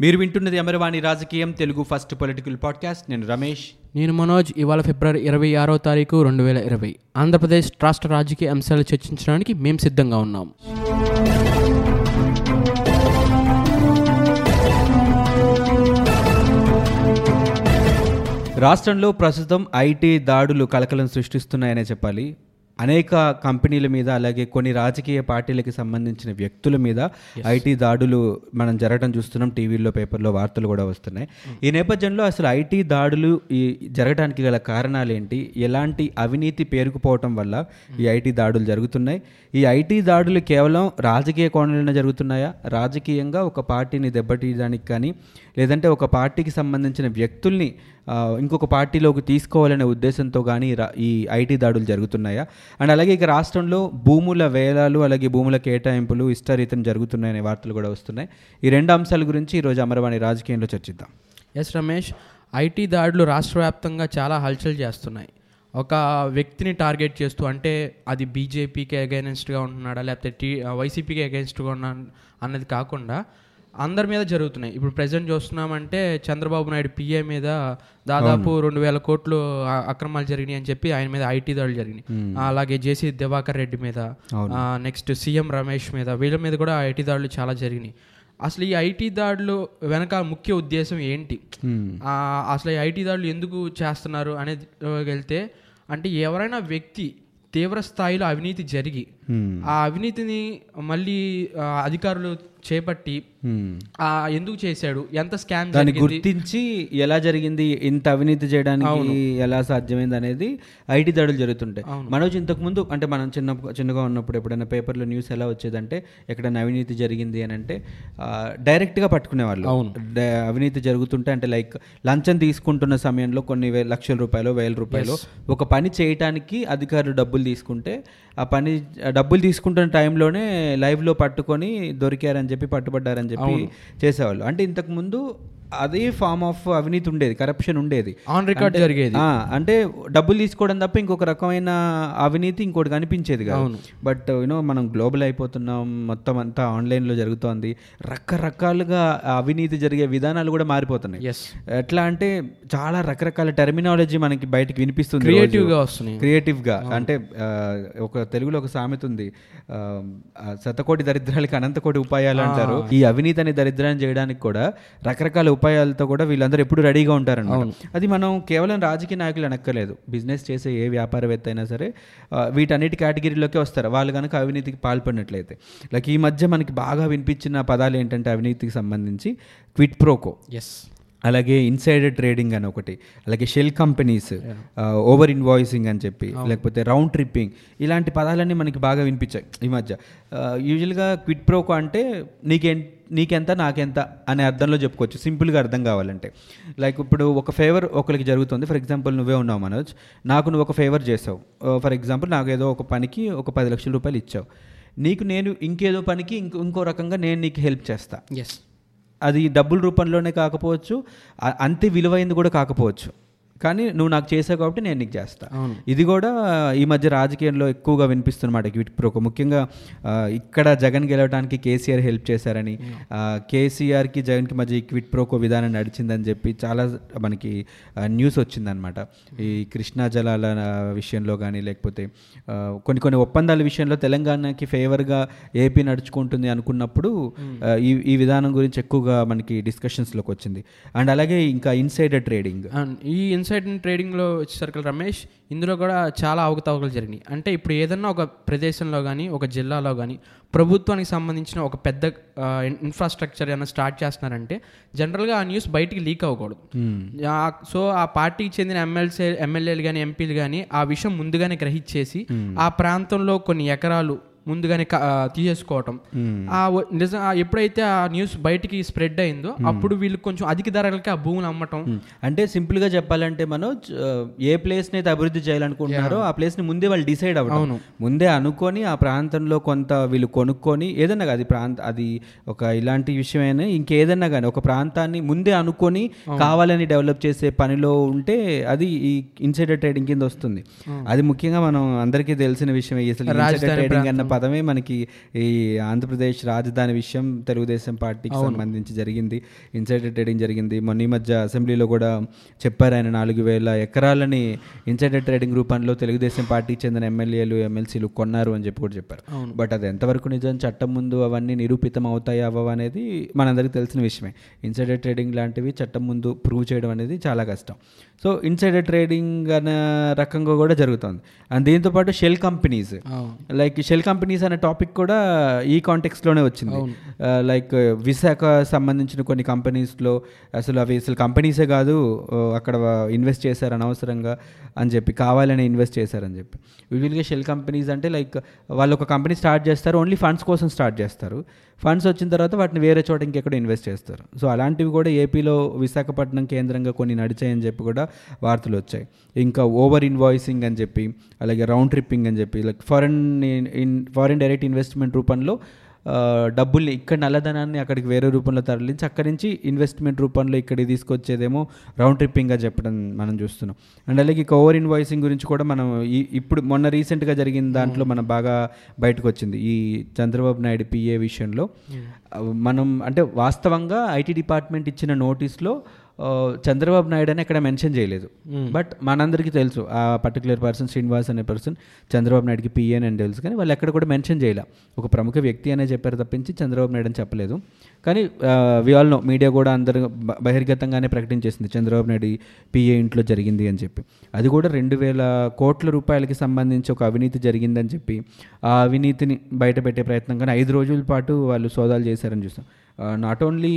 మీరు వింటున్నది అమరవాణి రాజకీయం తెలుగు ఫస్ట్ పొలిటికల్ పాడ్కాస్ట్. నేను రమేష్. నేను మనోజ్. ఇవాళ ఫిబ్రవరి ఇరవై ఆరో తారీఖు రెండు వేల ఇరవై. ఆంధ్రప్రదేశ్ రాష్ట్ర రాజకీయ అంశాలు చర్చించడానికి మేము సిద్ధంగా ఉన్నాం. రాష్ట్రంలో ప్రస్తుతం ఐటీ దాడులు కలకలం సృష్టిస్తున్నాయనే చెప్పాలి. అనేక కంపెనీల మీద అలాగే కొన్ని రాజకీయ పార్టీలకి సంబంధించిన వ్యక్తుల మీద ఐటీ దాడులు మనం జరగడం చూస్తున్నాం టీవీల్లో పేపర్లో వార్తలు కూడా వస్తున్నాయి. ఈ నేపథ్యంలో అసలు ఐటీ దాడులు ఈ జరగడానికి గల కారణాలు ఏంటి ఎలాంటి అవినీతి పేరుకుపోవటం వల్ల ఈ ఐటీ దాడులు జరుగుతున్నాయి? ఈ ఐటీ దాడులు కేవలం రాజకీయ కోణంలోనే జరుగుతున్నాయా? రాజకీయంగా ఒక పార్టీని దెబ్బతీయడానికి కానీ లేదంటే ఒక పార్టీకి సంబంధించిన వ్యక్తుల్ని ఇంకొక పార్టీలోకి తీసుకోవాలనే ఉద్దేశంతో కానీ ఈ ఐటీ దాడులు జరుగుతున్నాయా? అండ్ అలాగే ఇక రాష్ట్రంలో భూముల వేలాలు అలాగే భూముల కేటాయింపులు ఇష్టరీతం జరుగుతున్నాయనే వార్తలు కూడా వస్తున్నాయి. ఈ రెండు అంశాల గురించి ఈరోజు అమరవాణి రాజకీయంలో చర్చిద్దాం. ఎస్ రమేష్ ఐటీ దాడులు రాష్ట్ర వ్యాప్తంగా చాలా హల్చల్ చేస్తున్నాయి. ఒక వ్యక్తిని టార్గెట్ చేస్తూ అంటే అది బీజేపీకి అగైనెస్ట్గా ఉంటున్నాడా లేకపోతే టీ వైసీపీకి అగైనెస్ట్గా ఉన్నా అన్నది కాకుండా అందరి మీద జరుగుతున్నాయి. ఇప్పుడు ప్రజెంట్ చూస్తున్నామంటే చంద్రబాబు నాయుడు పిఏ మీద దాదాపు రెండు వేల కోట్లు అక్రమాలు జరిగినాయి అని చెప్పి ఆయన మీద ఐటీ దాడులు జరిగినాయి. అలాగే జేసీ దివాకర్ రెడ్డి మీద నెక్స్ట్ సీఎం రమేష్ మీద వీళ్ళ మీద కూడా ఐటీ దాడులు చాలా జరిగినాయి. అసలు ఈ ఐటీ దాడులు వెనక ముఖ్య ఉద్దేశం ఏంటి? అసలు ఈ ఐటీ దాడులు ఎందుకు చేస్తున్నారు అనేది వెళ్తే అంటే ఎవరైనా వ్యక్తి తీవ్ర స్థాయిలో అవినీతి జరిగి ఆ అవినీతిని మళ్ళీ అధికారులు చేపట్టి ఆ ఎందుకు చేశాడు? ఎంత స్కామ్ దాన్ని గుర్తించి ఎలా జరిగింది? ఇంత అవినీతి చేయడానికి ఎలా సాధ్యమైంది అనేది ఐటీ దాడులు జరుగుతుంటాయి. మనోజ్ ఇంతకు ముందు అంటే మనం చిన్న చిన్నగా ఉన్నప్పుడు ఎప్పుడైనా పేపర్లో న్యూస్ ఎలా వచ్చేదంటే ఎక్కడైనా అవినీతి జరిగింది అని అంటే డైరెక్ట్గా పట్టుకునేవాళ్ళు. అవినీతి జరుగుతుంటే అంటే లైక్ లంచం తీసుకుంటున్న సమయంలో కొన్ని లక్షల రూపాయలు వేల రూపాయలు ఒక పని చేయటానికి అధికారులు డబ్బులు తీసుకుంటే ఆ పని డబ్బులు తీసుకుంటున్న టైంలోనే లైవ్లో పట్టుకొని దొరికారని చెప్పి పట్టుబడ్డారని చెప్పి చేసేవాళ్ళు. అంటే ఇంతకు ముందు అదే ఫామ్ ఆఫ్ అవినీతి ఉండేది కరప్షన్ ఉండేది. ఆన్ రికార్డ్ జరిగేది. అంటే డబ్బులు తీసుకోవడం తప్ప ఇంకొక రకమైన అవినీతి ఇంకోటి కనిపించేది కాదు. బట్ యూనో మనం గ్లోబల్ అయిపోతున్నాం మొత్తం అంతా ఆన్లైన్లో జరుగుతోంది. రకరకాలుగా అవినీతి జరిగే విధానాలు కూడా మారిపోతున్నాయి. ఎట్లా అంటే చాలా రకరకాల టెర్మినాలజీ మనకి బయటికి వినిపిస్తుంది క్రియేటివ్గా వస్తున్నాయి. క్రియేటివ్గా అంటే ఒక తెలుగులో ఒక సామెత ఉంది. శతకోటి దరిద్రాలకి అనంతకోటి ఉపాయాలు అంటారు. ఈ అవినీతి అనే దరిద్రాన్ని చేయడానికి కూడా రకరకాల ఉపాయాలతో కూడా వీళ్ళందరూ ఎప్పుడు రెడీగా ఉంటారన్నమాట. అది మనం కేవలం రాజకీయ నాయకులు అనక్కర్లేదు బిజినెస్ చేసే ఏ వ్యాపారవేత్త అయినా సరే వీటన్నిటి కేటగిరీలోకి వస్తారు. వాళ్ళు కనుక అవినీతికి పాల్పడినట్లయితే. లైక్ ఈ మధ్య మనకి బాగా వినిపించిన పదాలు ఏంటంటే అవినీతికి సంబంధించి క్విట్ ప్రోకో. ఎస్ అలాగే ఇన్సైడర్ ట్రేడింగ్ అని ఒకటి. అలాగే షెల్ కంపెనీస్ ఓవర్ ఇన్వాయిసింగ్ అని చెప్పి లేకపోతే రౌండ్ ట్రిప్పింగ్. ఇలాంటి పదాలన్నీ మనకి బాగా వినిపించాయి ఈ మధ్య. యూజువల్గా క్విట్ ప్రోకో అంటే నీకేం నీకెంత నాకెంత అనే అర్థంలో చెప్పుకోవచ్చు. సింపుల్గా అర్థం కావాలంటే. లైక్ ఇప్పుడు ఒక ఫేవర్ ఒకరికి జరుగుతుంది. ఫర్ ఎగ్జాంపుల్ నువ్వే ఉన్నావు మనోజ్. నాకు నువ్వు ఒక ఫేవర్ చేసావు. ఫర్ ఎగ్జాంపుల్ నాకు ఏదో ఒక పనికి ఒక పది లక్షల రూపాయలు ఇచ్చావు. నీకు నేను ఇంకేదో పనికి ఇంకో ఇంకో రకంగా నేను నీకు హెల్ప్ చేస్తా. ఎస్ అది డబ్బుల రూపంలోనే కాకపోవచ్చు. అంతే విలువైంది కూడా కాకపోవచ్చు. కానీ నువ్వు నాకు చేసావు కాబట్టి నేను నీకు చేస్తా. ఇది కూడా ఈ మధ్య రాజకీయంలో ఎక్కువగా వినిపిస్తున్నమాట క్విట్ ప్రోకో ముఖ్యంగా ఇక్కడ జగన్ గెలవడానికి కేసీఆర్ హెల్ప్ చేశారని కేసీఆర్కి జగన్కి మధ్య క్విట్ ప్రోకో విధానం నడిచిందని చెప్పి చాలా మనకి న్యూస్ వచ్చిందనమాట ఈ కృష్ణా జలాల విషయంలో కానీ లేకపోతే కొన్ని కొన్ని ఒప్పందాల విషయంలో తెలంగాణకి ఫేవర్గా ఏపీ నడుచుకుంటుంది అనుకున్నప్పుడు ఈ ఈ విధానం గురించి ఎక్కువగా మనకి డిస్కషన్స్లోకి వచ్చింది. అండ్ అలాగే ఇంకా ఇన్సైడర్ ట్రేడింగ్. అండ్ ఈ ఇన్సైడ్ ట్రేడింగ్లో వచ్చేసరికి రమేష్ ఇందులో కూడా చాలా అవకతవకలు జరిగినాయి. అంటే ఇప్పుడు ఏదన్నా ఒక ప్రదేశంలో కానీ ఒక జిల్లాలో కానీ ప్రభుత్వానికి సంబంధించిన ఒక పెద్ద ఇన్ఫ్రాస్ట్రక్చర్ ఏమైనా స్టార్ట్ చేస్తున్నారంటే జనరల్గా ఆ న్యూస్ బయటికి లీక్ అవ్వకూడదు. సో ఆ పార్టీకి చెందిన ఎమ్మెల్సీ ఎమ్మెల్యేలు కానీ ఎంపీలు కానీ ఆ విషయం ముందుగానే గ్రహించేసి ఆ ప్రాంతంలో కొన్ని ఎకరాలు ముందుగానే తీసేసుకోవటం. ఆ నిజం ఎప్పుడైతే ఆ న్యూస్ బయటికి స్ప్రెడ్ అయిందో అప్పుడు వీళ్ళు కొంచెం అధిక ధరలకి ఆ భూములు అమ్మటం. అంటే సింపుల్గా చెప్పాలంటే మనోజ్ ఆ, ఏ ప్లేస్ని అయితే అభివృద్ధి చేయాలనుకుంటున్నారో ఆ ప్లేస్ని ముందే వాళ్ళు డిసైడ్ అవ్వడం ముందే అనుకొని ఆ ప్రాంతంలో కొంత వీళ్ళు కొనుక్కొని ఏదన్నా కాదు ప్రాంత అది ఒక ఇలాంటి విషయమైనా ఇంకేదన్నా కానీ ఒక ప్రాంతాన్ని ముందే అనుకొని కావాలని డెవలప్ చేసే పనిలో ఉంటే అది ఈ ఇన్సైడర్ ట్రేడింగ్ కింద వస్తుంది. అది ముఖ్యంగా మనం అందరికీ తెలిసిన విషయం అసలు ట్రేడింగ్ అన్న పదమే మనకి ఈ ఆంధ్రప్రదేశ్ రాజధాని విషయం తెలుగుదేశం పార్టీకి సంబంధించి జరిగింది. ఇన్సైడర్ ట్రేడింగ్ జరిగింది. మొన్న ఈ మధ్య అసెంబ్లీలో కూడా చెప్పారు ఆయన నాలుగు వేల ఎకరాలని ఇన్సైడర్ ట్రేడింగ్ రూపంలో తెలుగుదేశం పార్టీకి చెందిన ఎమ్మెల్యేలు ఎమ్మెల్సీలు కొన్నారు అని చెప్పి కూడా చెప్పారు. బట్ అది ఎంతవరకు నిజం చట్టం ముందు అవన్నీ నిరూపితం అవుతాయి అవ్వవు అనేది మనందరికీ తెలిసిన విషయమే. ఇన్సైడర్ ట్రేడింగ్ లాంటివి చట్టం ముందు ప్రూవ్ చేయడం అనేది చాలా కష్టం. సో ఇన్సైడర్ ట్రేడింగ్ అనే రకంగా కూడా జరుగుతుంది. అండ్ దీంతోపాటు shell companies. Like shell companies అనే టాపిక్ కూడా ఈ కాంటెక్స్లోనే వచ్చింది. లైక్ విశాఖ సంబంధించిన కొన్ని కంపెనీస్లో అసలు అవి అసలు కంపెనీసే కాదు అక్కడ ఇన్వెస్ట్ చేశారు అనవసరంగా అని చెప్పి కావాలని ఇన్వెస్ట్ చేశారని చెప్పి. యూజువల్గా షెల్ కంపెనీస్ అంటే లైక్ వాళ్ళు ఒక కంపెనీ స్టార్ట్ చేస్తారు ఓన్లీ ఫండ్స్ కోసం స్టార్ట్ చేస్తారు. ఫండ్స్ వచ్చిన తర్వాత వాటిని వేరే చోట ఇంకెక్కడ ఇన్వెస్ట్ చేస్తారు. సో అలాంటివి కూడా ఏపీలో విశాఖపట్నం కేంద్రంగా కొన్ని నడిచాయని చెప్పి కూడా వార్తలు వచ్చాయి. ఇంకా ఓవర్ ఇన్వాయిసింగ్ అని చెప్పి అలాగే రౌండ్ ట్రిప్పింగ్ అని చెప్పి like foreign in foreign direct investment రూపంలో డబ్బుల్ని ఇక్కడ నల్లధనాన్ని అక్కడికి వేరే రూపంలో తరలించి అక్కడి నుంచి ఇన్వెస్ట్మెంట్ రూపంలో ఇక్కడికి తీసుకొచ్చేదేమో రౌండ్ ట్రిప్పింగ్గా చెప్పడం మనం చూస్తున్నాం. అండ్ అలాగే ఇక ఓవర్ ఇన్వాయిసింగ్ గురించి కూడా మనం ఈ ఇప్పుడు మొన్న రీసెంట్గా జరిగిన దాంట్లో మనం బాగా బయటకు వచ్చింది ఈ చంద్రబాబు నాయుడు పిఏ విషయంలో ఆ, మనం అంటే వాస్తవంగా ఐటీ డిపార్ట్మెంట్ ఇచ్చిన నోటీస్లో చంద్రబాబు నాయుడు అని అక్కడ మెన్షన్ చేయలేదు. బట్ మనందరికీ తెలుసు ఆ పర్టికులర్ పర్సన్ శ్రీనివాస్ అనే పర్సన్ చంద్రబాబు నాయుడుకి పిఎన్ అని తెలుసు కానీ వాళ్ళు ఎక్కడ కూడా మెన్షన్ చేయలే. ఒక ప్రముఖ వ్యక్తి అనే చెప్పారు తప్పించి చంద్రబాబు నాయుడు అని చెప్పలేదు. కానీ వి ఆల్ నో మీడియా కూడా అందరూ బహిర్గతంగానే ప్రకటించేసింది చంద్రబాబు నాయుడు పిఏ ఇంట్లో జరిగింది అని చెప్పి. అది కూడా రెండు వేల కోట్ల రూపాయలకి సంబంధించి ఒక అవినీతి జరిగిందని చెప్పి ఆ అవినీతిని బయటపెట్టే ప్రయత్నం కానీ ఐదు రోజుల పాటు వాళ్ళు సోదాలు చేశారని చూస్తాం నాట్ ఓన్లీ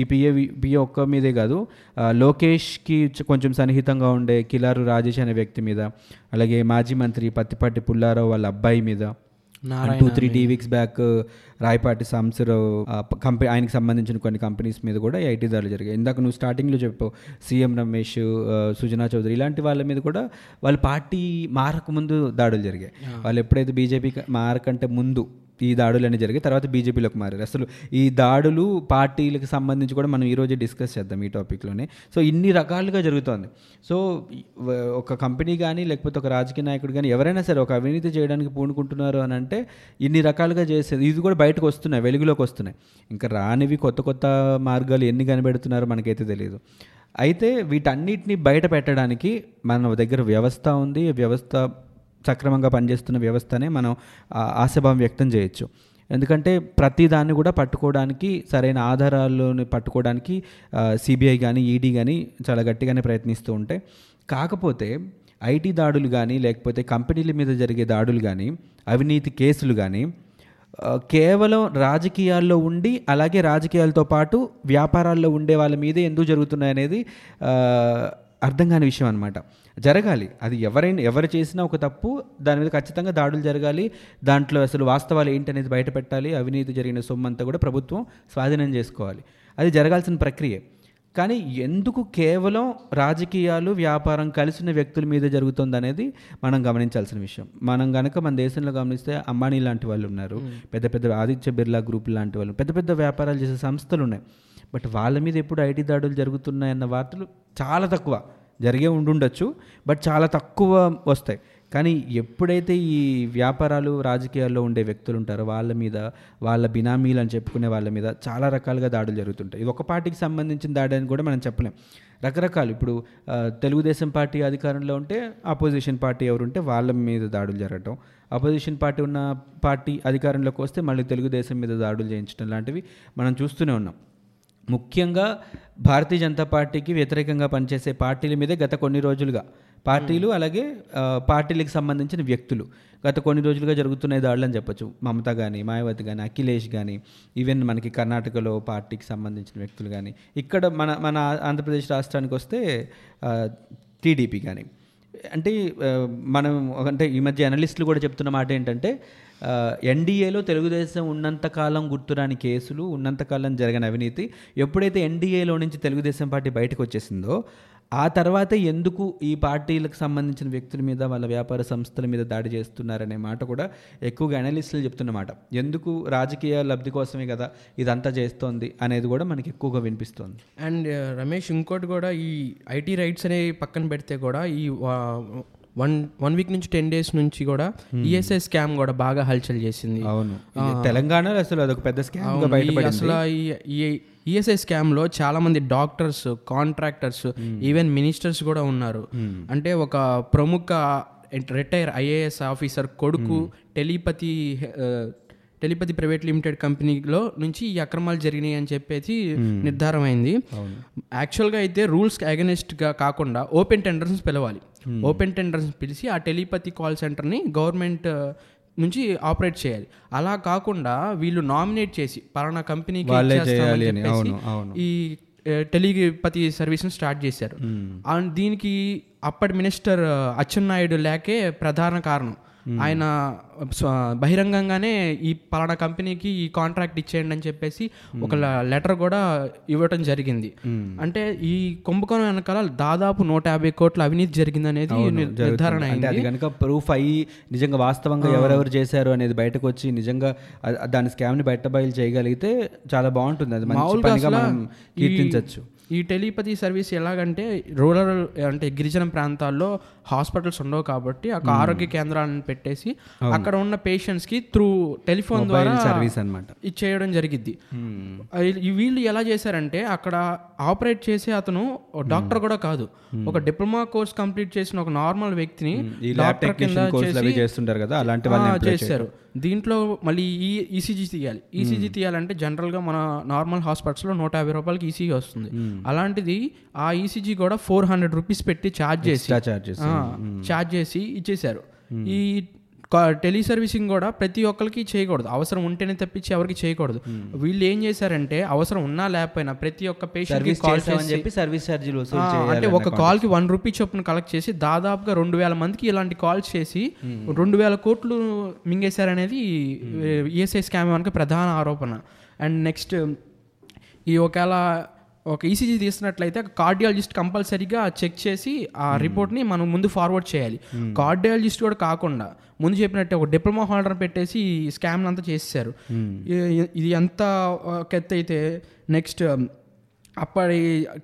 ఈ పిఏ పిఏ ఒక్క మీదే కాదు లోకేష్కి కొంచెం సన్నిహితంగా ఉండే కిలారు రాజేష్ అనే వ్యక్తి మీద అలాగే మాజీ మంత్రి పత్తిపాటి పుల్లారావు వాళ్ళ అబ్బాయి మీద two three tea weeks back Rayapati Samsarao company ఆయనకి సంబంధించిన కొన్ని కంపెనీస్ మీద కూడా ఐటీ దాడులు జరిగాయి. ఇందాక నువ్వు స్టార్టింగ్లో చెప్పావు సీఎం రమేష్ సుజనా చౌదరి ఇలాంటి వాళ్ళ మీద కూడా వాళ్ళ పార్టీ మారక ముందు దాడులు జరిగాయి. వాళ్ళు ఎప్పుడైతే బీజేపీ మారకంటే ముందు ఈ దాడులు అనేవి జరిగాయి. తర్వాత బీజేపీలోకి మారారు. అసలు ఈ దాడులు పార్టీలకు సంబంధించి కూడా మనం ఈరోజు డిస్కస్ చేద్దాం ఈ టాపిక్లోనే. సో ఇన్ని రకాలుగా జరుగుతోంది. సో ఒక కంపెనీ కానీ లేకపోతే ఒక రాజకీయ నాయకుడు కానీ ఎవరైనా సరే ఒక అవినీతి చేయడానికి పూనుకుంటున్నారు అని అంటే ఇన్ని రకాలుగా చేసేది. ఇది కూడా బయటకు వస్తున్నాయి వెలుగులోకి వస్తున్నాయి. ఇంకా రానివి కొత్త కొత్త మార్గాలు ఎన్ని కనిపెడుతున్నారో మనకైతే తెలియదు అయితే వీటన్నిటిని బయట పెట్టడానికి మన దగ్గర వ్యవస్థ ఉంది. వ్యవస్థ సక్రమంగా పనిచేస్తున్న వ్యవస్థనే మనం ఆశాభావం వ్యక్తం చేయొచ్చు. ఎందుకంటే ప్రతి దాన్ని కూడా పట్టుకోవడానికి సరైన ఆధారాలను పట్టుకోవడానికి సిబిఐ కానీ ఈడీ కానీ చాలా గట్టిగానే ప్రయత్నిస్తూ ఉంటాయి కాకపోతే ఐటీ దాడులు కానీ లేకపోతే కంపెనీల మీద జరిగే దాడులు కానీ అవినీతి కేసులు కానీ కేవలం రాజకీయాల్లో ఉండి అలాగే రాజకీయాలతో పాటు వ్యాపారాల్లో ఉండే వాళ్ళ మీదే ఎందుకు జరుగుతున్నాయి అనేది అర్థం కాని విషయం అనమాట జరగాలి. అది ఎవరైనా ఎవరు చేసినా ఒక తప్పు దాని మీద ఖచ్చితంగా దాడులు జరగాలి. దాంట్లో అసలు వాస్తవాలు ఏంటనేది బయట పెట్టాలి. అవినీతి జరిగిన సొమ్ము అంతా కూడా ప్రభుత్వం స్వాధీనం చేసుకోవాలి. అది జరగాల్సిన ప్రక్రియ. కానీ ఎందుకు కేవలం రాజకీయాలు వ్యాపారం కలిసిన వ్యక్తుల మీద జరుగుతుంది అనేది మనం గమనించాల్సిన విషయం. మనం గనక మన దేశంలో గమనిస్తే అంబానీ లాంటి వాళ్ళు ఉన్నారు. పెద్ద పెద్ద ఆదిత్య బిర్లా గ్రూప్ లాంటి వాళ్ళు. పెద్ద పెద్ద వ్యాపారాలు చేసే సంస్థలు ఉన్నాయి. బట్ వాళ్ళ మీద ఎప్పుడు ఐటీ దాడులు జరుగుతున్నాయన్న వార్తలు చాలా తక్కువ. జరిగే ఉండుండొచ్చు బట్ చాలా తక్కువ వస్తాయి. కానీ ఎప్పుడైతే ఈ వ్యాపారాలు రాజకీయాల్లో ఉండే వ్యక్తులు ఉంటారో వాళ్ళ మీద వాళ్ళ బినామీలు అని చెప్పుకునే వాళ్ళ మీద చాలా రకాలుగా దాడులు జరుగుతుంటాయి. ఇది ఒక పార్టీకి సంబంధించిన దాడి అని కూడా మనం చెప్పలేం. రకరకాలు ఇప్పుడు తెలుగుదేశం పార్టీ అధికారంలో ఉంటే అపోజిషన్ పార్టీ ఎవరుంటే వాళ్ళ మీద దాడులు జరగటం. అపోజిషన్ పార్టీ ఉన్న పార్టీ అధికారంలోకి వస్తే మళ్ళీ తెలుగుదేశం మీద దాడులు చేయించడం లాంటివి మనం చూస్తూనే ఉన్నాం. ముఖ్యంగా భారతీయ జనతా పార్టీకి వ్యతిరేకంగా పనిచేసే పార్టీల మీదే గత కొన్ని రోజులుగా పార్టీలు అలాగే ఆ, పార్టీలకు సంబంధించిన వ్యక్తులు గత కొన్ని రోజులుగా జరుగుతున్న దాడులు అని చెప్పొచ్చు. మమత కానీ మాయావతి కానీ అఖిలేష్ కానీ ఈవెన్ మనకి కర్ణాటకలో పార్టీకి సంబంధించిన వ్యక్తులు కానీ ఇక్కడ మన మన ఆంధ్రప్రదేశ్ రాష్ట్రానికి వస్తే టీడీపీ కానీ అంటే మనం అంటే ఈ మధ్య అనలిస్టులు కూడా చెప్తున్న మాట ఏంటంటే ఎన్డీఏలో తెలుగుదేశం ఉన్నంతకాలం గుర్తురాని కేసులు ఉన్నంతకాలం జరగని అవినీతి ఎప్పుడైతే ఎన్డీఏలో నుంచి తెలుగుదేశం పార్టీ బయటకు వచ్చేసిందో ఆ తర్వాత ఎందుకు ఈ పార్టీలకు సంబంధించిన వ్యక్తుల మీద వాళ్ళ వ్యాపార సంస్థల మీద దాడి చేస్తున్నారనే మాట కూడా ఎక్కువగా అనలిస్టులు చెప్తున్నమాట ఎందుకు రాజకీయ లబ్ధి కోసమే కదా ఇదంతా చేస్తోంది అనేది కూడా మనకి ఎక్కువగా వినిపిస్తోంది. అండ్ రమేష్ ఇంకోటి కూడా ఈ ఐటీ రైట్స్ అనేవి పక్కన పెడితే కూడా ఈ వన్ వన్ వీక్ నుంచి టెన్ డేస్ నుంచి కూడా ఈఎస్ఐ స్కామ్ కూడా బాగా హల్చల్ చేసింది. అవును. తెలంగాణలో అసలు అదొక పెద్ద స్కామ్ అసలు ఈ ఈఎస్ఐ స్కామ్లో చాలా మంది డాక్టర్స్ కాంట్రాక్టర్స్ ఈవెన్ మినిస్టర్స్ కూడా ఉన్నారు. అంటే ఒక ప్రముఖ రిటైర్ ఐఏఎస్ ఆఫీసర్ కొడుకు టెలిపతి టెలిపతి ప్రైవేట్ లిమిటెడ్ కంపెనీలో నుంచి ఈ అక్రమాలు జరిగినాయి అని చెప్పేసి నిర్ధారం అయింది యాక్చువల్గా అయితే రూల్స్గా కాకుండా ఓపెన్ టెండర్స్ పిలవాలి. ఓపెన్ టెండర్స్ పిలిచి ఆ టెలిపతి కాల్ సెంటర్ని గవర్నమెంట్ నుంచి ఆపరేట్ చేయాలి. అలా కాకుండా వీళ్ళు నామినేట్ చేసి పలానా కంపెనీకి. ఈ టెలిపతి సర్వీస్ని స్టార్ట్ చేశారు. అండ్ దీనికి అప్పటి మినిస్టర్ అచ్చెన్నాయుడు లేకే ప్రధాన కారణం. ఆయన స్వ- బహిరంగంగానే ఈ పలానా కంపెనీకి ఈ కాంట్రాక్ట్ ఇచ్చేయండి అని చెప్పేసి ఒక లెటర్ కూడా ఇవ్వటం జరిగింది. అంటే ఈ కుంభకోణం వెనకాల దాదాపు నూట యాభై కోట్ల అవినీతి జరిగింది అనేది నిర్ధారణ అయింది. అది కనుక ప్రూఫ్ అయ్యి నిజంగా వాస్తవంగా ఎవరెవరు చేశారు అనేది బయటకు వచ్చి నిజంగా దాని స్కామ్ని బయట బయలు చేయగలిగితే చాలా బాగుంటుంది. అది మామూలుగా కీర్తించవచ్చు ఈ టెలిపతి సర్వీస్ ఎలాగంటే రూరల్ అంటే గిరిజన ప్రాంతాల్లో హాస్పిటల్స్ ఉండవు కాబట్టి ఒక ఆరోగ్య కేంద్రాలను పెట్టేసి అక్కడ ఉన్న పేషెంట్స్కి త్రూ టెలిఫోన్ ద్వారా సర్వీస్ అన్నమాట. ఇది చేయడం జరిగిద్ది వీళ్ళు ఎలా చేశారంటే అక్కడ ఆపరేట్ చేసే అతను డాక్టర్ కూడా కాదు. ఒక డిప్లొమా కోర్స్ కంప్లీట్ చేసిన ఒక నార్మల్ వ్యక్తిని డాక్టర్ కింద చేస్తుంటారు కదా అలాంటి చేశారు దీంట్లో మళ్ళీ ఈ ఈసీజీ తీయాలి. ఈసీజీ తీయాలంటే జనరల్గా మన నార్మల్ హాస్పిటల్స్లో నూట యాభై రూపాయలకి ఈసీజీ వస్తుంది. అలాంటిది ఆ ఈసీజీ కూడా ఫోర్ హండ్రెడ్ రూపీస్ పెట్టి ఛార్జ్ చేసి ఛార్జ్ చేసి. ఇచ్చేశారు. ఈ టెలి సర్వీసింగ్ కూడా ప్రతి ఒక్కరికి చేయకూడదు. అవసరం ఉంటేనే తప్పించి ఎవరికి చేయకూడదు. వీళ్ళు ఏం చేశారంటే అవసరం ఉన్నా లేకపోయినా ప్రతి ఒక్క పేషెంట్ చేసామని చెప్పి సర్వీస్ ఛార్జీలు అంటే ఒక కాల్కి వన్ రూపీ చొప్పున కలెక్ట్ చేసి దాదాపుగా రెండు వేల మందికి ఇలాంటి కాల్స్ చేసి రెండు వేల కోట్లు మింగేశారనేది ఈఎస్ఐ స్కామ్ వెనక ప్రధాన ఆరోపణ. అండ్ నెక్స్ట్ ఈ ఒకవేళ ఒక ఈసీజీ తీసినట్లయితే కార్డియాలజిస్ట్ కంపల్సరీగా చెక్ చేసి ఆ రిపోర్ట్ని మనం ముందు ఫార్వర్డ్ చేయాలి. కార్డియాలజిస్ట్ కూడా కాకుండా ముందు చెప్పినట్టే ఒక డిప్లొమా హోల్డర్ పెట్టేసి ఈ స్కామ్ అంతా చేసేసారు ఇ- ఇది ఎంత ఎత్తు అయితే నెక్స్ట్ అప్పటి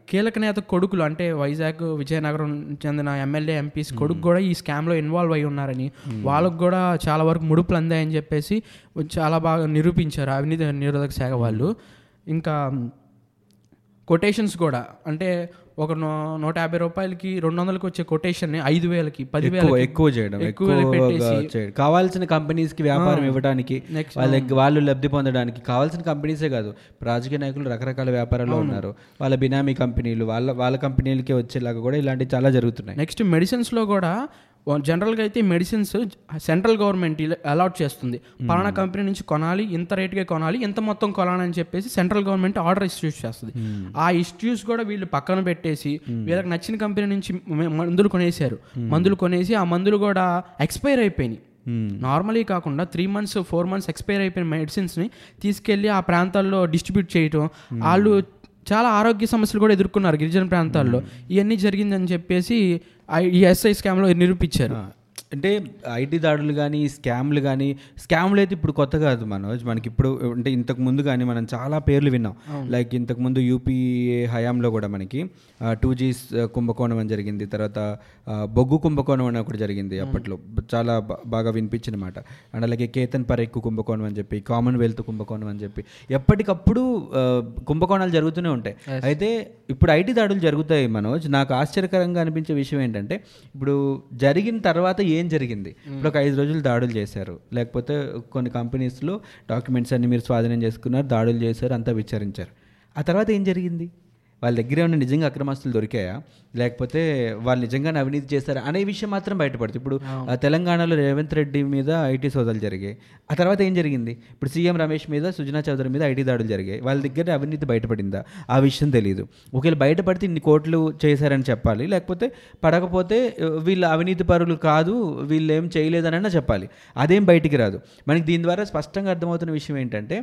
కీలక నేత కొడుకులు అంటే వైజాగ్ విజయనగరం చెందిన ఎమ్మెల్యే ఎంపీస్ కొడుకు కూడా ఈ స్కామ్లో ఇన్వాల్వ్ అయి ఉన్నారని వాళ్ళకు కూడా చాలా వరకు ముడుపులు అందాయని చెప్పేసి చాలా బాగా నిరూపించారు. అవినీతి నిరోధక శాఖ వాళ్ళు. ఇంకా కొటేషన్స్ కూడా. అంటే ఒక నూట యాభై రూపాయలకి రెండు వందలకి వచ్చే కొటేషన్ ఐదు వేలకి పదివేలకి ఎక్కువ చేయడం ఎక్కువ కావాల్సిన కంపెనీస్కి వ్యాపారం ఇవ్వడానికి వాళ్ళకి వాళ్ళు లబ్ధి పొందడానికి కావాల్సిన కంపెనీసే కాదు. రాజకీయ నాయకులు రకరకాల వ్యాపారాల్లో ఉన్నారు. వాళ్ళ బినామీ కంపెనీలు వాళ్ళ వాళ్ళ కంపెనీలకే వచ్చేలాగా కూడా ఇలాంటివి చాలా జరుగుతున్నాయి. నెక్స్ట్ మెడిసిన్స్లో కూడా జనరల్గా అయితే మెడిసిన్స్ సెంట్రల్ గవర్నమెంట్ అలాట్ చేస్తుంది. పలానా కంపెనీ నుంచి కొనాలి ఇంత రేటుగా కొనాలి ఇంత మొత్తం కొనాలని చెప్పేసి సెంట్రల్ గవర్నమెంట్ ఆర్డర్ ఇష్యూస్ చేస్తుంది. ఆ ఇష్యూస్ కూడా వీళ్ళు పక్కన పెట్టేసి వీళ్ళకి నచ్చిన కంపెనీ నుంచి మందులు కొనేసారు మందులు కొనేసి ఆ మందులు కూడా ఎక్స్పైర్ అయిపోయినాయి. నార్మలీ కాకుండా three months four months expire అయిపోయిన మెడిసిన్స్ని తీసుకెళ్ళి ఆ ప్రాంతాల్లో డిస్ట్రిబ్యూట్ చేయటం వాళ్ళు చాలా ఆరోగ్య సమస్యలు కూడా ఎదుర్కొన్నారు గిరిజన ప్రాంతాల్లో. ఇవన్నీ జరిగిందని చెప్పేసి ఈ ఎస్ఐ స్కామ్లో నిరూపించారు. అంటే ఐటీ దాడులు కానీ స్కామ్లు కానీ స్కామ్లు అయితే ఇప్పుడు కొత్త కాదు మనోజ్. మనకి ఇప్పుడు అంటే ఇంతకు ముందు కానీ మనం చాలా పేర్లు విన్నాం. లైక్ ఇంతకు ముందు యూపీఏ హయాంలో కూడా మనకి టూ జీ కుంభకోణం అని జరిగింది. తర్వాత బొగ్గు కుంభకోణం అని ఒకటి జరిగింది అప్పట్లో. చాలా బాగా వినిపించిన మాట. అండ్ అలాగే కేతన్ పరెక్కు కుంభకోణం అని చెప్పి కామన్వెల్త్ కుంభకోణం అని చెప్పి ఎప్పటికప్పుడు కుంభకోణాలు జరుగుతూనే ఉంటాయి. అయితే ఇప్పుడు ఐటీ దాడులు జరుగుతాయి మనోజ్. నాకు ఆశ్చర్యకరంగా అనిపించే విషయం ఏంటంటే ఇప్పుడు జరిగిన తర్వాత ఏం జరిగింది? ఇప్పుడు ఒక ఐదు రోజులు దాడులు చేశారు. లేకపోతే కొన్ని కంపెనీస్లో డాక్యుమెంట్స్ అన్ని మీరు స్వాధీనం చేసుకున్నారు దాడులు చేశారు అంతా విచారించారు. ఆ తర్వాత ఏం జరిగింది? వాళ్ళ దగ్గర ఏమైనా నిజంగా అక్రమస్తులు దొరికాయా? లేకపోతే వాళ్ళు నిజంగానే అవినీతి చేశారా? అనే విషయం మాత్రం బయటపడుతుంది. ఇప్పుడు తెలంగాణలో రేవంత్ రెడ్డి మీద ఐటీ సోదాలు జరిగాయి. ఆ తర్వాత ఏం జరిగింది? ఇప్పుడు సీఎం రమేష్ మీద సుజనా చౌదరి మీద ఐటీ దాడులు జరిగాయి. వాళ్ళ దగ్గర అవినీతి బయటపడిందా? ఆ విషయం తెలియదు ఒకవేళ బయటపడితే ఇన్ని కోట్లు చేశారని చెప్పాలి. లేకపోతే పడకపోతే వీళ్ళు అవినీతి పరులు కాదు వీళ్ళు ఏం చేయలేదనన్నా చెప్పాలి. అదేం బయటికి రాదు. మనకి దీని ద్వారా స్పష్టంగా అర్థమవుతున్న విషయం ఏంటంటే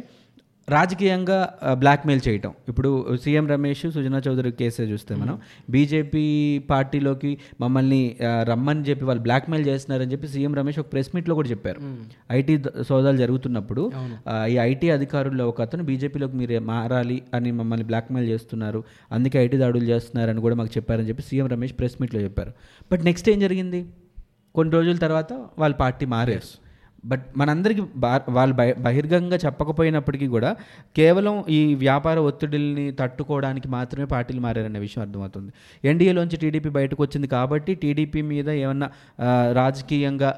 రాజకీయంగా బ్లాక్మెయిల్ చేయటం. ఇప్పుడు సీఎం రమేష్ సుజనా చౌదరి కేసే చూస్తే మనం బీజేపీ పార్టీలోకి మమ్మల్ని రమ్మని చెప్పి వాళ్ళు బ్లాక్మెయిల్ చేస్తున్నారని చెప్పి సీఎం రమేష్ ఒక ప్రెస్ మీట్లో కూడా చెప్పారు. ఐటీ సోదాలు జరుగుతున్నప్పుడు ఈ ఐటీ అధికారుల్లో ఒక అతను బీజేపీలోకి మీరు మారాలి అని మమ్మల్ని బ్లాక్మెయిల్ చేస్తున్నారు అందుకే ఐటీ దాడులు చేస్తున్నారని కూడా మాకు చెప్పారని చెప్పి సీఎం రమేష్ ప్రెస్ మీట్లో చెప్పారు. బట్ నెక్స్ట్ ఏం జరిగింది? కొన్ని రోజుల తర్వాత వాళ్ళ పార్టీ మారారు. బట్ మనందరికీ బా వాళ్ళు బహి బహిర్గంగా చెప్పకపోయినప్పటికీ కూడా కేవలం ఈ వ్యాపార ఒత్తిడిల్ని తట్టుకోవడానికి మాత్రమే పార్టీలు మారారనే విషయం అర్థమవుతుంది. ఎన్డీఏలోంచి టీడీపీ బయటకు వచ్చింది కాబట్టి టీడీపీ మీద ఏమన్నా రాజకీయంగా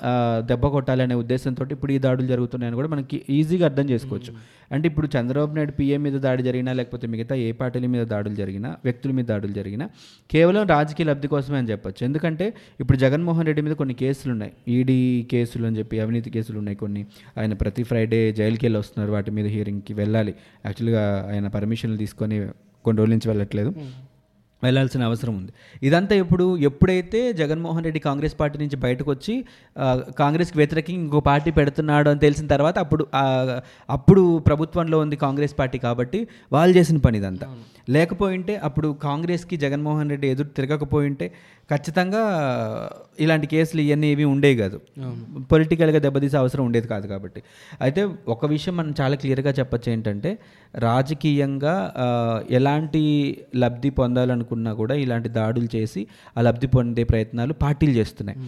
దెబ్బ కొట్టాలనే ఉద్దేశంతో ఇప్పుడు ఈ దాడులు జరుగుతున్నాయని కూడా మనకి ఈజీగా అర్థం చేసుకోవచ్చు. అంటే ఇప్పుడు చంద్రబాబు నాయుడు పీఎం మీద దాడి జరిగినా లేకపోతే మిగతా ఏ పార్టీల మీద దాడులు జరిగినా వ్యక్తుల మీద దాడులు జరిగినా కేవలం రాజకీయ లబ్ధి కోసమే అని చెప్పొచ్చు. ఎందుకంటే ఇప్పుడు జగన్మోహన్ రెడ్డి మీద కొన్ని కేసులు ఉన్నాయి ఈడీ కేసులు అని చెప్పి అవినీతి కేసులు ఉన్నాయి కొన్ని. ఆయన ప్రతి ఫ్రైడే జైలుకి వెళ్ళి వస్తున్నారు వాటి మీద హియరింగ్కి వెళ్ళాలి. యాక్చువల్గా ఆయన పర్మిషన్లు తీసుకొని కొన్ని రోజుల నుంచి వెళ్ళట్లేదు. వెళ్ళాల్సిన అవసరం ఉంది. ఇదంతా ఇప్పుడు ఎప్పుడైతే జగన్మోహన్ రెడ్డి కాంగ్రెస్ పార్టీ నుంచి బయటకు వచ్చి కాంగ్రెస్కి వ్యతిరేకంగా ఇంకో పార్టీ పెడుతున్నాడు అని తెలిసిన తర్వాత అప్పుడు అప్పుడు ప్రభుత్వంలో ఉంది కాంగ్రెస్ పార్టీ కాబట్టి వాళ్ళు చేసిన పని ఇదంతా. లేకపోయింటే అప్పుడు కాంగ్రెస్కి జగన్మోహన్ రెడ్డి ఎదురు తిరగకపోయింటే ఖచ్చితంగా ఇలాంటి కేసులు ఇవన్నీ ఏవి ఉండేవి కాదు. పొలిటికల్గా దెబ్బతీసే అవసరం ఉండేది కాదు కాబట్టి. అయితే ఒక విషయం మనం చాలా క్లియర్గా చెప్పచ్చు ఏంటంటే రాజకీయంగా ఎలాంటి లబ్ధి పొందాలనుకున్నా కూడా ఇలాంటి దాడులు చేసి ఆ లబ్ధి పొందే ప్రయత్నాలు పార్టీలు చేస్తున్నాయి.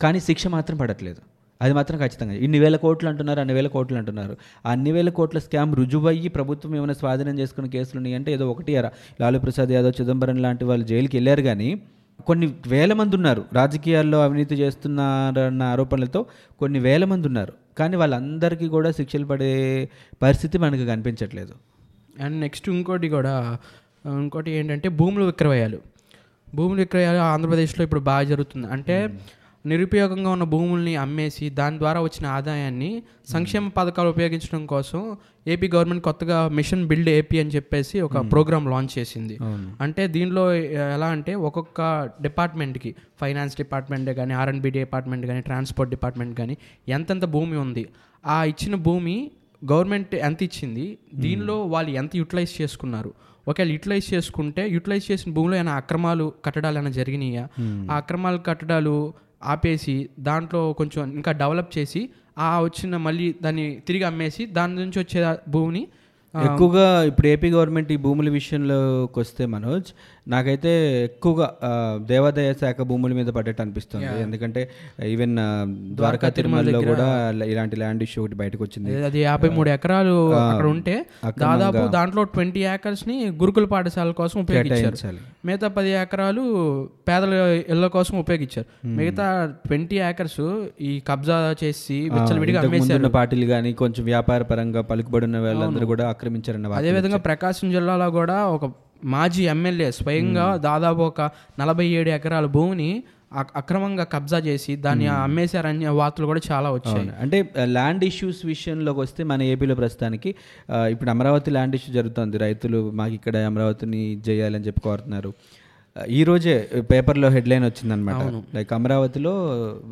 కానీ శిక్ష మాత్రం పడట్లేదు. అది మాత్రం ఖచ్చితంగా. ఇన్ని వేల కోట్లు అంటున్నారు అన్ని వేల కోట్లు అంటున్నారు. ఆ అన్ని వేల కోట్ల స్కామ్ రుజువయ్యి ప్రభుత్వం ఏమైనా స్వాధీనం చేసుకున్న కేసులు ఉన్నాయి అంటే ఏదో ఒకటి అరా లాలూ ప్రసాద్ యాదవ్ చిదంబరం లాంటి వాళ్ళు జైలుకి వెళ్ళారు కానీ కొన్ని వేల మంది ఉన్నారు. రాజకీయాల్లో అవినీతి చేస్తున్నారన్న ఆరోపణలతో కొన్ని వేల మంది ఉన్నారు. కానీ వాళ్ళందరికీ కూడా శిక్షలు పడే పరిస్థితి మనకు కనిపించట్లేదు. అండ్ నెక్స్ట్ ఇంకోటి కూడా ఇంకోటి ఏంటంటే భూముల విక్రయాలు. భూముల విక్రయాలు ఆంధ్రప్రదేశ్లో ఇప్పుడు బాగా జరుగుతుంది. అంటే నిరుపయోగంగా ఉన్న భూముల్ని అమ్మేసి దాని ద్వారా వచ్చిన ఆదాయాన్ని సంక్షేమ పథకాలు ఉపయోగించడం కోసం ఏపీ గవర్నమెంట్ కొత్తగా మిషన్ బిల్డ్ ఏపీ అని చెప్పేసి ఒక ప్రోగ్రామ్ లాంచ్ చేసింది. అంటే దీనిలో ఎలా అంటే ఒక్కొక్క డిపార్ట్మెంట్కి ఫైనాన్స్ డిపార్ట్మెంట్ కానీ ఆర్ఎండ్బి డిపార్ట్మెంట్ కానీ ట్రాన్స్పోర్ట్ డిపార్ట్మెంట్ కానీ ఎంతెంత భూమి ఉంది ఆ ఇచ్చిన భూమి గవర్నమెంట్ ఎంత ఇచ్చింది దీనిలో వాళ్ళు ఎంత యూటిలైజ్ చేసుకున్నారు. ఒకవేళ యూటిలైజ్ చేసుకుంటే యూటిలైజ్ చేసిన భూమిలో ఏమైనా అక్రమాలు కట్టడాలు ఏమైనా జరిగినాయా? ఆ అక్రమాలు కట్టడాలు ఆపేసి దాంట్లో కొంచెం ఇంకా డెవలప్ చేసి ఆ వచ్చిన మళ్ళీ దాన్ని తిరిగి అమ్మేసి దాని నుంచి వచ్చే భూమిని ఎక్కువగా ఇప్పుడు ఏపీ గవర్నమెంట్ ఈ భూముల విషయంలోకి వస్తే మనోజ్ నాకైతే ఎక్కువగా దేవాదాయ శాఖ భూముల మీద పడ్డట్టు అనిపిస్తుంది. ఎందుకంటే ఈవెన్ ద్వారకా తిరుమలలో కూడా ఇలాంటి ల్యాండ్ ఇష్యూ ఒకటి బయటకు వచ్చింది అది యాభై మూడు ఎకరాలు అక్కడ ఉంటే దాదాపు దాంట్లో ట్వంటీ ఏకర్స్ని గురుకుల పాఠశాల కోసం ఉపయోగించారు. మిగతా పది ఎకరాలు పేదల ఇళ్ళ కోసం ఉపయోగించారు. మిగతా ట్వంటీ ఏకర్స్ ఈ కబ్జా చేసి విచ్చలవిడిగా అమ్మేశారు. పార్టీలు కానీ కొంచెం వ్యాపార పరంగా పలుకుబడి ఉన్న వాళ్ళందరూ కూడా ఆక్రమించారన్న వార్త. అదేవిధంగా ప్రకాశం జిల్లాలో కూడా ఒక మాజీ ఎమ్మెల్యే స్వయంగా దాదాపు ఒక నలభై ఏడు ఎకరాల భూమిని అక్- అక్రమంగా కబ్జా చేసి దాన్ని అమ్మేశారనే వార్తలు కూడా చాలా వచ్చాయి. అంటే ల్యాండ్ ఇష్యూస్ విషయంలోకి వస్తే మన ఏపీలో ప్రస్తుతానికి ఇప్పుడు అమరావతి ల్యాండ్ ఇష్యూ జరుగుతుంది. రైతులు మాకు ఇక్కడ అమరావతిని చేయాలని చెప్పి కోరుతున్నారు. ఈ రోజే పేపర్లో హెడ్లైన్ వచ్చిందనమాట లైక్ అమరావతిలో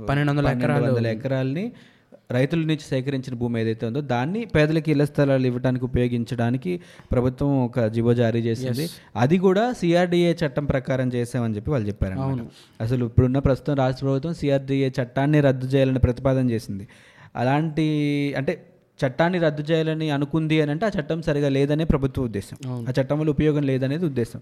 పన్నెండు వందల వందల ఎకరాలని రైతుల నుంచి సేకరించిన భూమి ఏదైతే ఉందో దాన్ని పేదలకు ఇళ్ళ స్థలాలు ఇవ్వడానికి ఉపయోగించడానికి ప్రభుత్వం ఒక జివో జారీ చేసింది. అది కూడా సిఆర్డిఏ చట్టం ప్రకారం చేసామని చెప్పి వాళ్ళు చెప్పారు అసలు ఇప్పుడున్న ప్రస్తుతం రాష్ట్ర ప్రభుత్వం సిఆర్డిఏ చట్టాన్ని రద్దు చేయాలని ప్రతిపాదన చేసింది. అలాంటి అంటే చట్టాన్ని రద్దు చేయాలని అనుకుంది అని అంటే ఆ చట్టం సరిగా లేదనే ప్రభుత్వ ఉద్దేశం. ఆ చట్టం వల్ల ఉపయోగం లేదనేది ఉద్దేశం.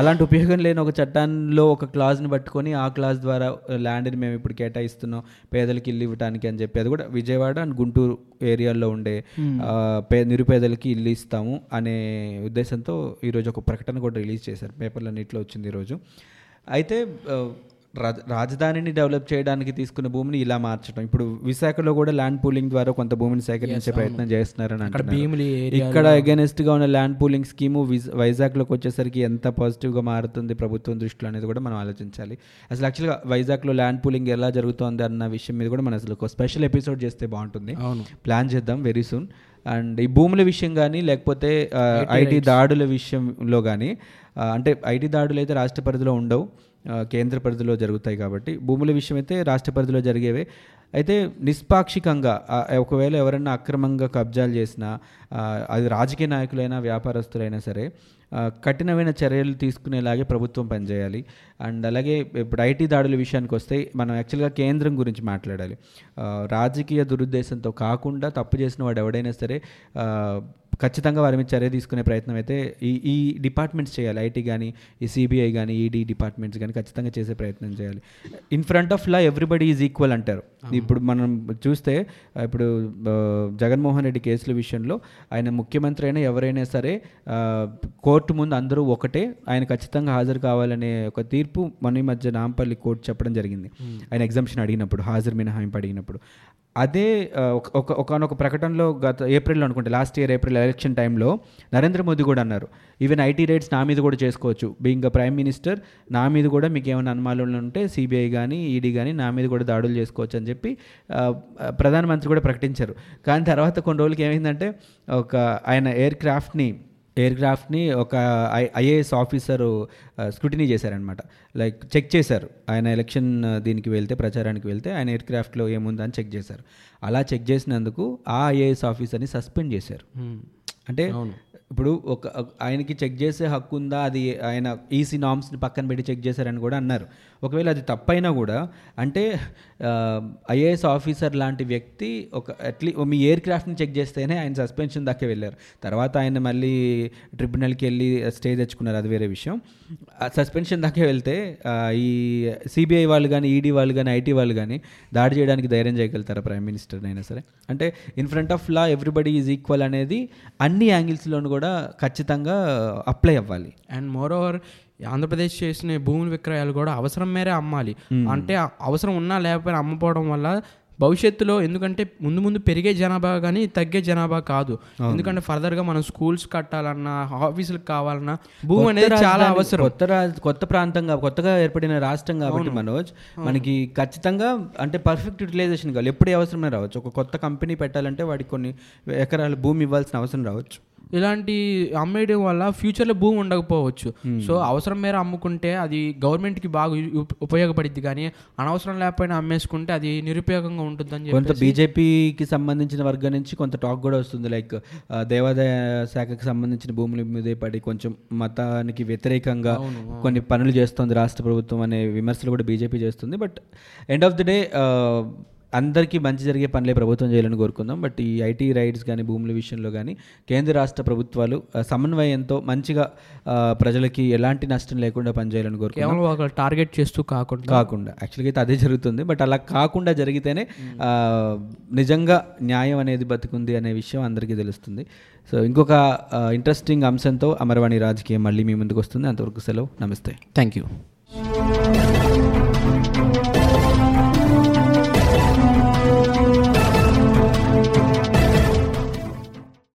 అలాంటి ఉపయోగం లేని ఒక చట్టాల్లో ఒక క్లాజ్ని పట్టుకొని ఆ క్లాజ్ ద్వారా ల్యాండ్ని మేము ఇప్పుడు కేటాయిస్తున్నాం పేదలకి ఇల్లు ఇవ్వడానికి అని చెప్పి. అది కూడా విజయవాడ అండ్ గుంటూరు ఏరియాల్లో ఉండే పే నిరుపేదలకి ఇల్లు ఇస్తాము అనే ఉద్దేశంతో ఈరోజు ఒక ప్రకటన కూడా రిలీజ్ చేశారు. పేపర్లన్నింటిలో వచ్చింది ఈరోజు. అయితే రాజధానిని డెవలప్ చేయడానికి తీసుకున్న భూమిని ఇలా మార్చడం ఇప్పుడు విశాఖలో కూడా ల్యాండ్ పూలింగ్ ద్వారా కొంత భూమిని సేకరించే ప్రయత్నం చేస్తున్నారని ఏరియా ఇక్కడ అగేనెస్ట్గా ఉన్న ల్యాండ్ పూలింగ్ స్కీము విజ్- వైజాగ్లోకి వచ్చేసరికి ఎంత పాజిటివ్గా మారుతుంది ప్రభుత్వం దృష్టిలో అనేది కూడా మనం ఆలోచించాలి. అసలు యాక్చువల్గా వైజాగ్లో ల్యాండ్ పూలింగ్ ఎలా జరుగుతోంది అన్న విషయం మీద కూడా మనం అసలు ఒక స్పెషల్ ఎపిసోడ్ చేస్తే బాగుంటుంది. ప్లాన్ చేద్దాం వెరీ సూన్. అండ్ ఈ భూముల విషయం కానీ లేకపోతే ఐటీ దాడుల విషయంలో కానీ అంటే ఐటీ దాడులు అయితే రాష్ట్ర పరిధిలో ఉండవు. కేంద్ర పరిధిలో జరుగుతాయి కాబట్టి భూముల విషయం అయితే రాష్ట్ర పరిధిలో జరిగేవే. అయితే నిష్పాక్షికంగా ఒకవేళ ఎవరైనా అక్రమంగా కబ్జాలు చేసినా అది రాజకీయ నాయకులైనా వ్యాపారస్తులైనా సరే కఠినమైన చర్యలు తీసుకునేలాగే ప్రభుత్వం పనిచేయాలి. అండ్ అలాగే ఇప్పుడు ఐటీ దాడుల విషయానికి వస్తే మనం యాక్చువల్గా కేంద్రం గురించి మాట్లాడాలి. రాజకీయ దురుద్దేశంతో కాకుండా తప్పు చేసిన వాడు ఎవడైనా సరే ఖచ్చితంగా వారి మీద చర్య తీసుకునే ప్రయత్నం అయితే ఈ ఈ డిపార్ట్మెంట్స్ చేయాలి. ఐటీ కానీ ఈ సిబిఐ కానీ ఈడీ డిపార్ట్మెంట్స్ కానీ ఖచ్చితంగా చేసే ప్రయత్నం చేయాలి. In front of law everybody is equal అంటారు. ఇప్పుడు మనం చూస్తే ఇప్పుడు జగన్మోహన్ రెడ్డి కేసుల విషయంలో ఆయన ముఖ్యమంత్రి అయినా ఎవరైనా సరే కోర్టు ముందు అందరూ ఒకటే ఆయన ఖచ్చితంగా హాజరు కావాలనే ఒక తీర్పు మన ఈ మధ్య నాంపల్లి కోర్టు చెప్పడం జరిగింది. ఆయన ఎగ్జామ్షన్ అడిగినప్పుడు హాజరు మినహాయింపు అడిగినప్పుడు. అదే ఒక- ఒక ఒకనొక ప్రకటనలో గత ఏప్రిల్లో అనుకుంటే లాస్ట్ ఇయర్ ఏప్రిల్ ఎలక్షన్ టైంలో నరేంద్ర మోదీ కూడా అన్నారు ఈవెన్ ఐటీ రైట్స్ నా మీద కూడా చేసుకోవచ్చు. బీయింగ్ ప్రైమ్ మినిస్టర్ నా మీద కూడా మీకు ఏమైనా అనుమానాలు ఉంటే సిబిఐ కానీ ఈడీ కానీ నా మీద కూడా దాడులు చేసుకోవచ్చు అని చెప్పి ప్రధానమంత్రి కూడా ప్రకటించారు. కానీ తర్వాత కొన్ని రోజులకి ఏమైందంటే ఒక ఆయన ఎయిర్ క్రాఫ్ట్ని ఎయిర్ క్రాఫ్ట్ని ఒక ఐ ఐఏఎస్ ఆఫీసరు స్క్రూటినీ చేశారనమాట లైక్ చెక్ చేశారు. ఆయన ఎలక్షన్ ఆ, దీనికి వెళ్తే ప్రచారానికి వెళ్తే ఆయన ఎయిర్ క్రాఫ్ట్లో ఏముందని చెక్ చేశారు. అలా చెక్ చేసినందుకు ఆ ఐఏఎస్ ఆఫీసర్ని సస్పెండ్ చేశారు. అంటే ఇప్పుడు ఒక ఒక- ఆయనకి చెక్ చేసే హక్కు ఉందా అది ఆయన ఈసీ నామ్స్ని పక్కన పెట్టి చెక్ చేశారని కూడా అన్నారు. ఒకవేళ అది తప్పైనా కూడా అంటే ఐఏఎస్ ఆఫీసర్ లాంటి వ్యక్తి ఒక అట్లీ మీ ఎయిర్ క్రాఫ్ట్ని చెక్ చేస్తేనే ఆయన సస్పెన్షన్ దాకా వెళ్ళారు. తర్వాత ఆయన మళ్ళీ ట్రిబ్యునల్కి వెళ్ళి స్టే తెచ్చుకున్నారు అది వేరే విషయం. సస్పెన్షన్ దాకా వెళ్తే ఈ సిబిఐ వాళ్ళు కానీ ఈడీ వాళ్ళు కానీ ఐటీ వాళ్ళు కానీ దాడి చేయడానికి ధైర్యం చేయగలుగుతారా ప్రైమ్ మినిస్టర్ అయినా సరే? అంటే in front of law everybody is equal అనేది అన్ని యాంగిల్స్లోనూ కూడా ఖచ్చితంగా అప్లై అవ్వాలి. అండ్ మోర్ ఓవర్ ఆంధ్రప్రదేశ్ చేసిన భూముల విక్రయాలు కూడా అవసరం మేరే అమ్మాలి. అంటే అవసరం ఉన్నా లేకపోయినా అమ్మపోవడం వల్ల భవిష్యత్తులో ఎందుకంటే ముందు ముందు పెరిగే జనాభా కానీ తగ్గే జనాభా కాదు. ఎందుకంటే ఫర్దర్గా మనం స్కూల్స్ కట్టాలన్నా ఆఫీసులకు కావాలన్నా భూమి అనేది చాలా అవసరం. కొత్త కొత్త ప్రాంతంగా కొత్తగా ఏర్పడిన రాష్ట్రం కాబట్టి మనోజ్ మనకి ఖచ్చితంగా అంటే పర్ఫెక్ట్ యూటిలైజేషన్ కావాలి. ఎప్పుడు అవసరమే రావచ్చు. ఒక కొత్త కంపెనీ పెట్టాలంటే వాడికి కొన్ని ఎకరాల భూమి ఇవ్వాల్సిన అవసరం రావచ్చు. ఇలాంటి అమ్మేయడం వల్ల ఫ్యూచర్లో భూమి ఉండకపోవచ్చు. సో అవసరం మేర అమ్ముకుంటే అది గవర్నమెంట్కి బాగా ఉపయోగపడిద్ది కానీ అనవసరం లేకపోయినా అమ్మేసుకుంటే అది నిరుపయోగంగా ఉంటుందని కొంత బీజేపీకి సంబంధించిన వర్గం నుంచి కొంత టాక్ కూడా వస్తుంది. లైక్ దేవాదాయ శాఖకి సంబంధించిన భూముల మీదే పడి కొంచెం మతానికి వ్యతిరేకంగా కొన్ని పనులు చేస్తుంది రాష్ట్ర ప్రభుత్వం అనే విమర్శలు కూడా బీజేపీ చేస్తుంది. But end of the day అందరికీ మంచి జరిగే పనులే ప్రభుత్వం చేయాలని కోరుకుందాం. బట్ ఈ ఐటీ రైట్స్ కానీ భూముల విషయంలో కానీ కేంద్ర రాష్ట్ర ప్రభుత్వాలు సమన్వయంతో మంచిగా ప్రజలకి ఎలాంటి నష్టం లేకుండా పనిచేయాలని కోరుకుందాం. టార్గెట్ చేస్తూ కాకుండా. కాకుండా. యాక్చువల్గా అయితే అదే జరుగుతుంది. బట్ అలా కాకుండా జరిగితేనే నిజంగా న్యాయం అనేది బతుకుంది అనే విషయం అందరికీ తెలుస్తుంది. సో ఇంకొక ఇంట్రెస్టింగ్ అంశంతో అమరవాణి రాజకీయం మళ్ళీ మీ ముందుకు వస్తుంది. అంతవరకు సెలవు. నమస్తే. Thank you.